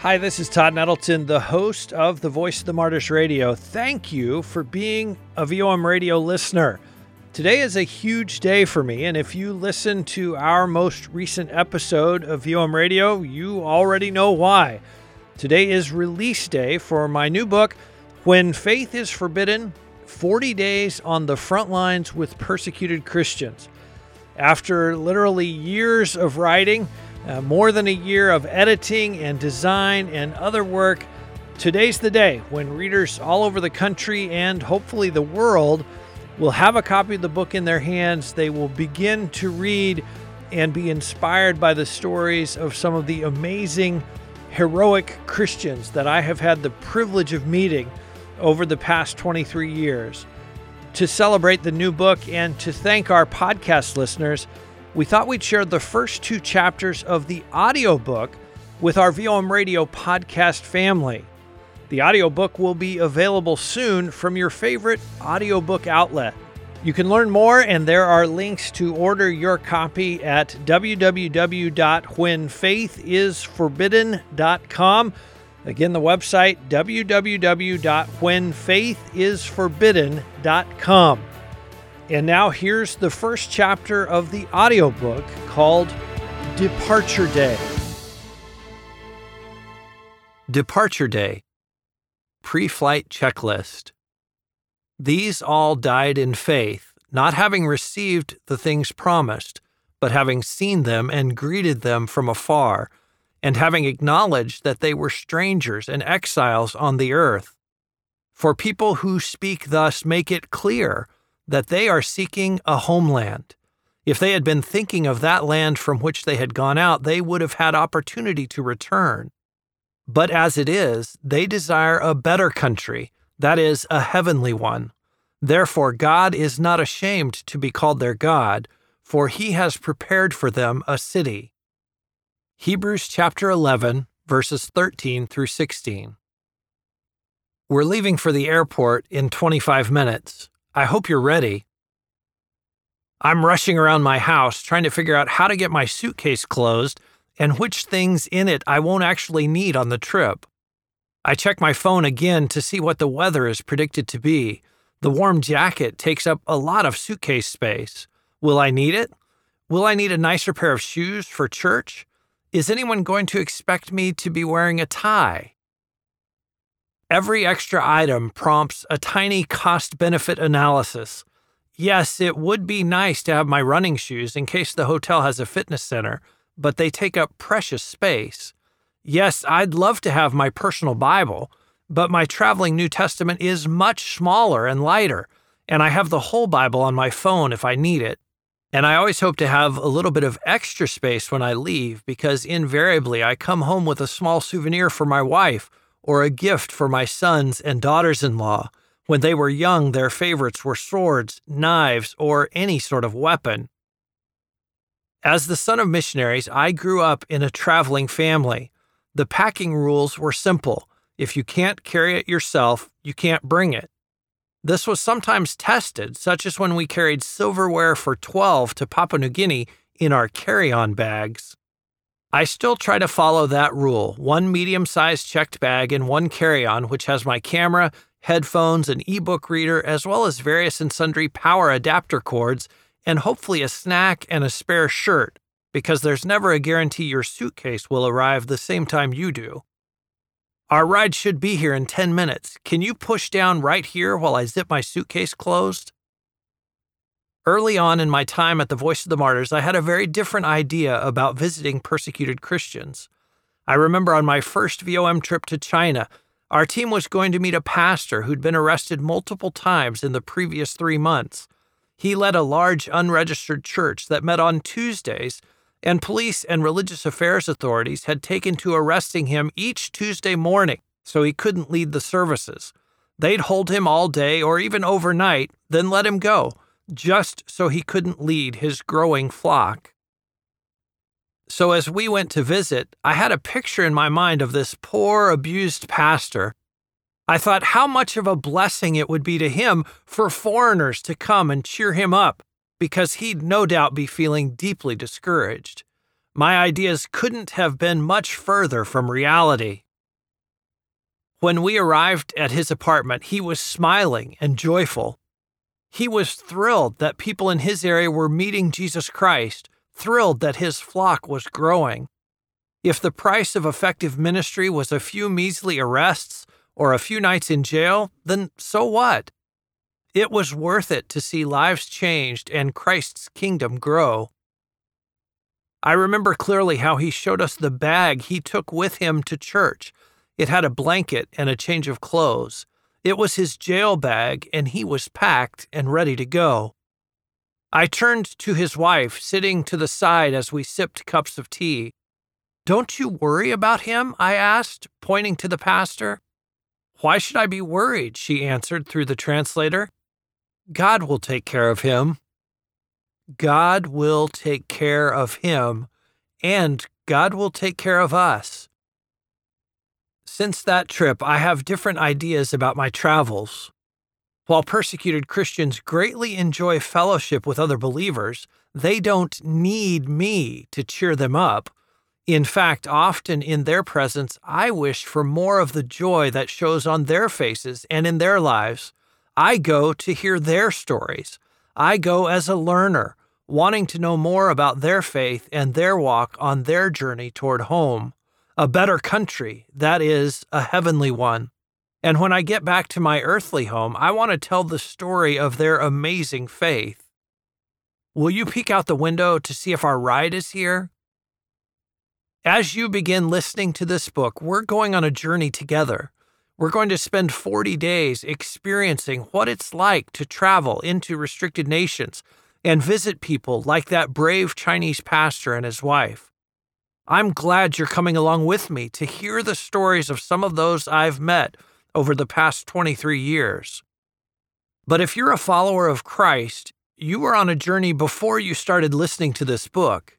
Hi, this is Todd Nettleton, the host of the Voice of the Martyrs Radio. Thank you for being a VOM radio listener. Today is a huge day for me, and if you listen to our most recent episode of VOM Radio, you already know why. Today is release day for my new book, When Faith is Forbidden 40 Days on the Front Lines with Persecuted Christians. After literally years of writing, uh, more than a year of editing and design and other work, today's the day when readers all over the country and hopefully the world will have a copy of the book in their hands. They will begin to read and be inspired by the stories of some of the amazing, heroic Christians that I have had the privilege of meeting over the past 23 years. To celebrate the new book and to thank our podcast listeners, we thought we'd share the first two chapters of the audiobook with our VOM Radio podcast family. The audiobook will be available soon from your favorite audiobook outlet. You can learn more, and there are links to order your copy at www.whenfaithisforbidden.com. Again, the website www.whenfaithisforbidden.com. And now here's the first chapter of the audiobook called Departure Day. Departure Day Pre Flight Checklist. These all died in faith, not having received the things promised, but having seen them and greeted them from afar, and having acknowledged that they were strangers and exiles on the earth. For people who speak thus make it clear that they are seeking a homeland. If they had been thinking of that land from which they had gone out, they would have had opportunity to return. But as it is, they desire a better country, that is, a heavenly one. Therefore, God is not ashamed to be called their God, for he has prepared for them a city. Hebrews chapter 11, verses 13 through 16. We're leaving for the airport in 25 minutes. I hope you're ready. I'm rushing around my house trying to figure out how to get my suitcase closed and which things in it I won't actually need on the trip. I check my phone again to see what the weather is predicted to be. The warm jacket takes up a lot of suitcase space. Will I need it? Will I need a nicer pair of shoes for church? Is anyone going to expect me to be wearing a tie? Every extra item prompts a tiny cost benefit analysis. Yes, it would be nice to have my running shoes in case the hotel has a fitness center, but they take up precious space. Yes, I'd love to have my personal Bible, but my traveling New Testament is much smaller and lighter, and I have the whole Bible on my phone if I need it. And I always hope to have a little bit of extra space when I leave because invariably I come home with a small souvenir for my wife or a gift for my sons and daughters in law. When they were young, their favorites were swords, knives, or any sort of weapon. As the son of missionaries, I grew up in a traveling family. The packing rules were simple if you can't carry it yourself, you can't bring it. This was sometimes tested, such as when we carried silverware for 12 to Papua New Guinea in our carry on bags. I still try to follow that rule one medium sized checked bag and one carry on, which has my camera, headphones, an ebook reader, as well as various and sundry power adapter cords and hopefully a snack and a spare shirt, because there's never a guarantee your suitcase will arrive the same time you do. Our ride should be here in 10 minutes. Can you push down right here while I zip my suitcase closed? Early on in my time at the Voice of the Martyrs, I had a very different idea about visiting persecuted Christians. I remember on my first VOM trip to China, our team was going to meet a pastor who'd been arrested multiple times in the previous three months. He led a large unregistered church that met on Tuesdays, and police and religious affairs authorities had taken to arresting him each Tuesday morning so he couldn't lead the services. They'd hold him all day or even overnight, then let him go, just so he couldn't lead his growing flock. So, as we went to visit, I had a picture in my mind of this poor, abused pastor I thought how much of a blessing it would be to him for foreigners to come and cheer him up, because he'd no doubt be feeling deeply discouraged. My ideas couldn't have been much further from reality. When we arrived at his apartment, he was smiling and joyful. He was thrilled that people in his area were meeting Jesus Christ, thrilled that his flock was growing. If the price of effective ministry was a few measly arrests or a few nights in jail, then so what? It was worth it to see lives changed and Christ's kingdom grow. I remember clearly how he showed us the bag he took with him to church. It had a blanket and a change of clothes. It was his jail bag, and he was packed and ready to go. I turned to his wife, sitting to the side as we sipped cups of tea. Don't you worry about him? I asked, pointing to the pastor. Why should I be worried? She answered through the translator. God will take care of him. God will take care of him, and God will take care of us. Since that trip, I have different ideas about my travels. While persecuted Christians greatly enjoy fellowship with other believers, they don't need me to cheer them up in fact, often in their presence, I wish for more of the joy that shows on their faces and in their lives. I go to hear their stories. I go as a learner, wanting to know more about their faith and their walk on their journey toward home, a better country, that is, a heavenly one. And when I get back to my earthly home, I want to tell the story of their amazing faith. Will you peek out the window to see if our ride is here? As you begin listening to this book, we're going on a journey together. We're going to spend 40 days experiencing what it's like to travel into restricted nations and visit people like that brave Chinese pastor and his wife. I'm glad you're coming along with me to hear the stories of some of those I've met over the past 23 years. But if you're a follower of Christ, you were on a journey before you started listening to this book.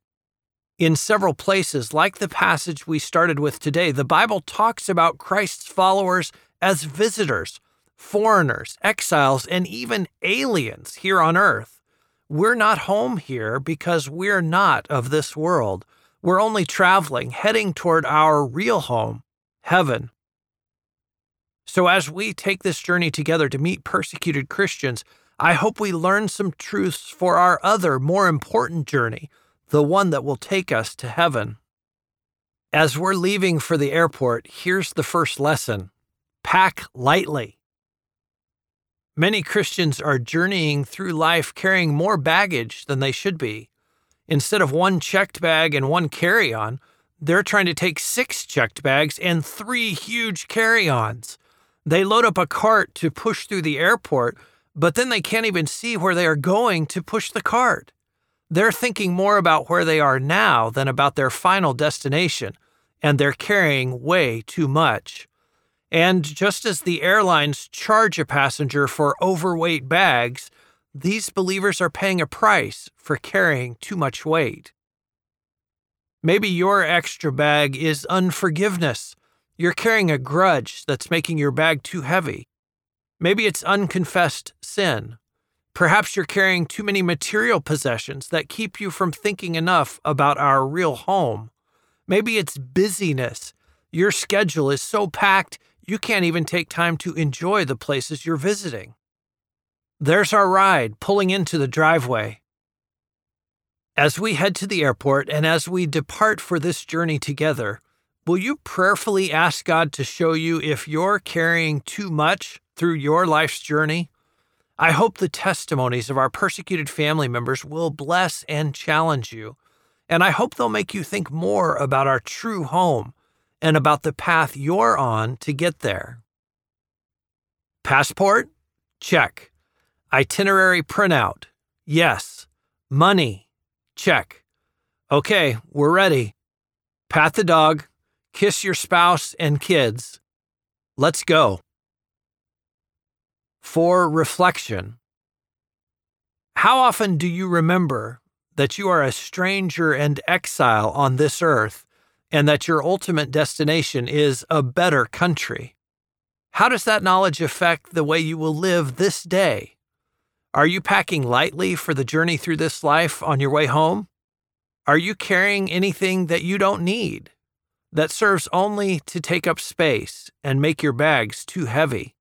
In several places, like the passage we started with today, the Bible talks about Christ's followers as visitors, foreigners, exiles, and even aliens here on earth. We're not home here because we're not of this world. We're only traveling, heading toward our real home, heaven. So, as we take this journey together to meet persecuted Christians, I hope we learn some truths for our other, more important journey the one that will take us to heaven. As we're leaving for the airport, here's the first lesson pack lightly. Many Christians are journeying through life carrying more baggage than they should be. Instead of one checked bag and one carry on, they're trying to take six checked bags and three huge carry ons. They load up a cart to push through the airport, but then they can't even see where they are going to push the cart. They're thinking more about where they are now than about their final destination, and they're carrying way too much. And just as the airlines charge a passenger for overweight bags, these believers are paying a price for carrying too much weight. Maybe your extra bag is unforgiveness. You're carrying a grudge that's making your bag too heavy. Maybe it's unconfessed sin. Perhaps you're carrying too many material possessions that keep you from thinking enough about our real home. Maybe it's busyness. Your schedule is so packed you can't even take time to enjoy the places you're visiting. There's our ride pulling into the driveway. As we head to the airport and as we depart for this journey together, will you prayerfully ask God to show you if you're carrying too much through your life's journey? I hope the testimonies of our persecuted family members will bless and challenge you, and I hope they'll make you think more about our true home and about the path you're on to get there. Passport? Check. Itinerary printout? Yes. Money? Check. Okay, we're ready. Pat the dog, kiss your spouse and kids. Let's go. For reflection, how often do you remember that you are a stranger and exile on this earth and that your ultimate destination is a better country? How does that knowledge affect the way you will live this day? Are you packing lightly for the journey through this life on your way home? Are you carrying anything that you don't need? that serves only to take up space and make your bags too heavy?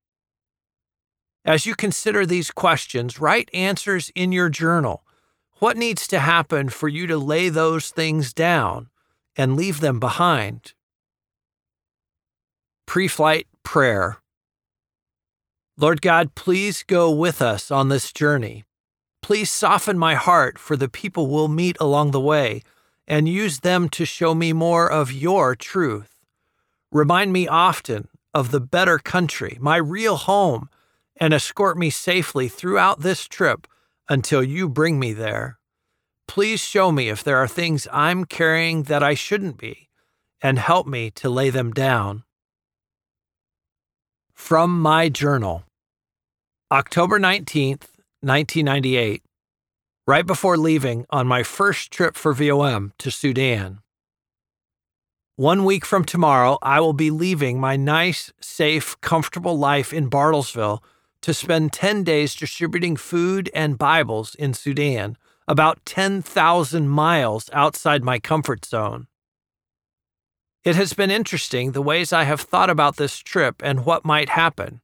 As you consider these questions, write answers in your journal. What needs to happen for you to lay those things down and leave them behind? Pre flight prayer. Lord God, please go with us on this journey. Please soften my heart for the people we'll meet along the way and use them to show me more of your truth. Remind me often of the better country, my real home, and escort me safely throughout this trip until you bring me there. Please show me if there are things I'm carrying that I shouldn't be, and help me to lay them down. From my journal. October 19th, 1998, right before leaving on my first trip for VOM to Sudan. One week from tomorrow, I will be leaving my nice, safe, comfortable life in Bartlesville to spend 10 days distributing food and Bibles in Sudan, about 10,000 miles outside my comfort zone. It has been interesting the ways I have thought about this trip and what might happen.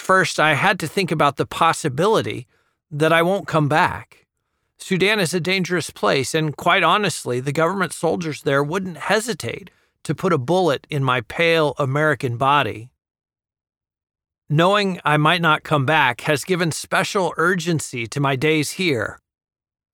First, I had to think about the possibility that I won't come back. Sudan is a dangerous place, and quite honestly, the government soldiers there wouldn't hesitate to put a bullet in my pale American body. Knowing I might not come back has given special urgency to my days here.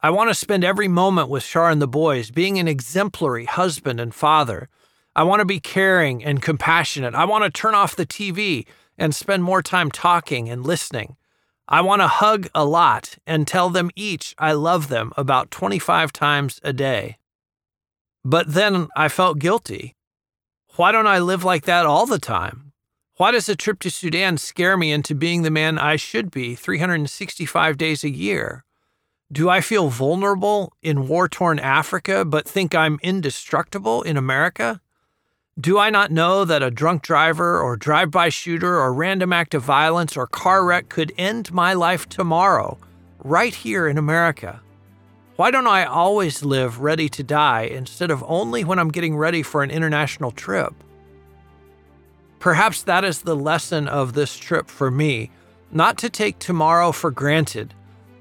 I want to spend every moment with Shar and the boys, being an exemplary husband and father. I want to be caring and compassionate. I want to turn off the TV and spend more time talking and listening. I want to hug a lot and tell them each I love them about 25 times a day. But then I felt guilty. Why don't I live like that all the time? Why does a trip to Sudan scare me into being the man I should be 365 days a year? Do I feel vulnerable in war torn Africa but think I'm indestructible in America? Do I not know that a drunk driver or drive by shooter or random act of violence or car wreck could end my life tomorrow, right here in America? Why don't I always live ready to die instead of only when I'm getting ready for an international trip? Perhaps that is the lesson of this trip for me not to take tomorrow for granted,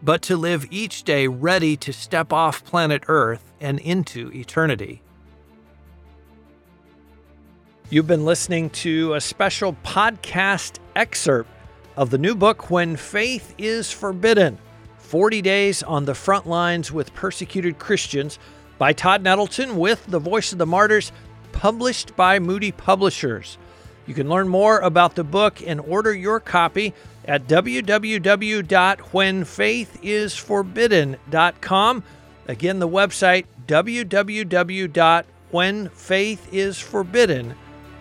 but to live each day ready to step off planet Earth and into eternity. You've been listening to a special podcast excerpt of the new book, When Faith is Forbidden 40 Days on the Front Lines with Persecuted Christians by Todd Nettleton with The Voice of the Martyrs, published by Moody Publishers. You can learn more about the book and order your copy at www.whenfaithisforbidden.com. Again, the website www.whenfaithisforbidden.com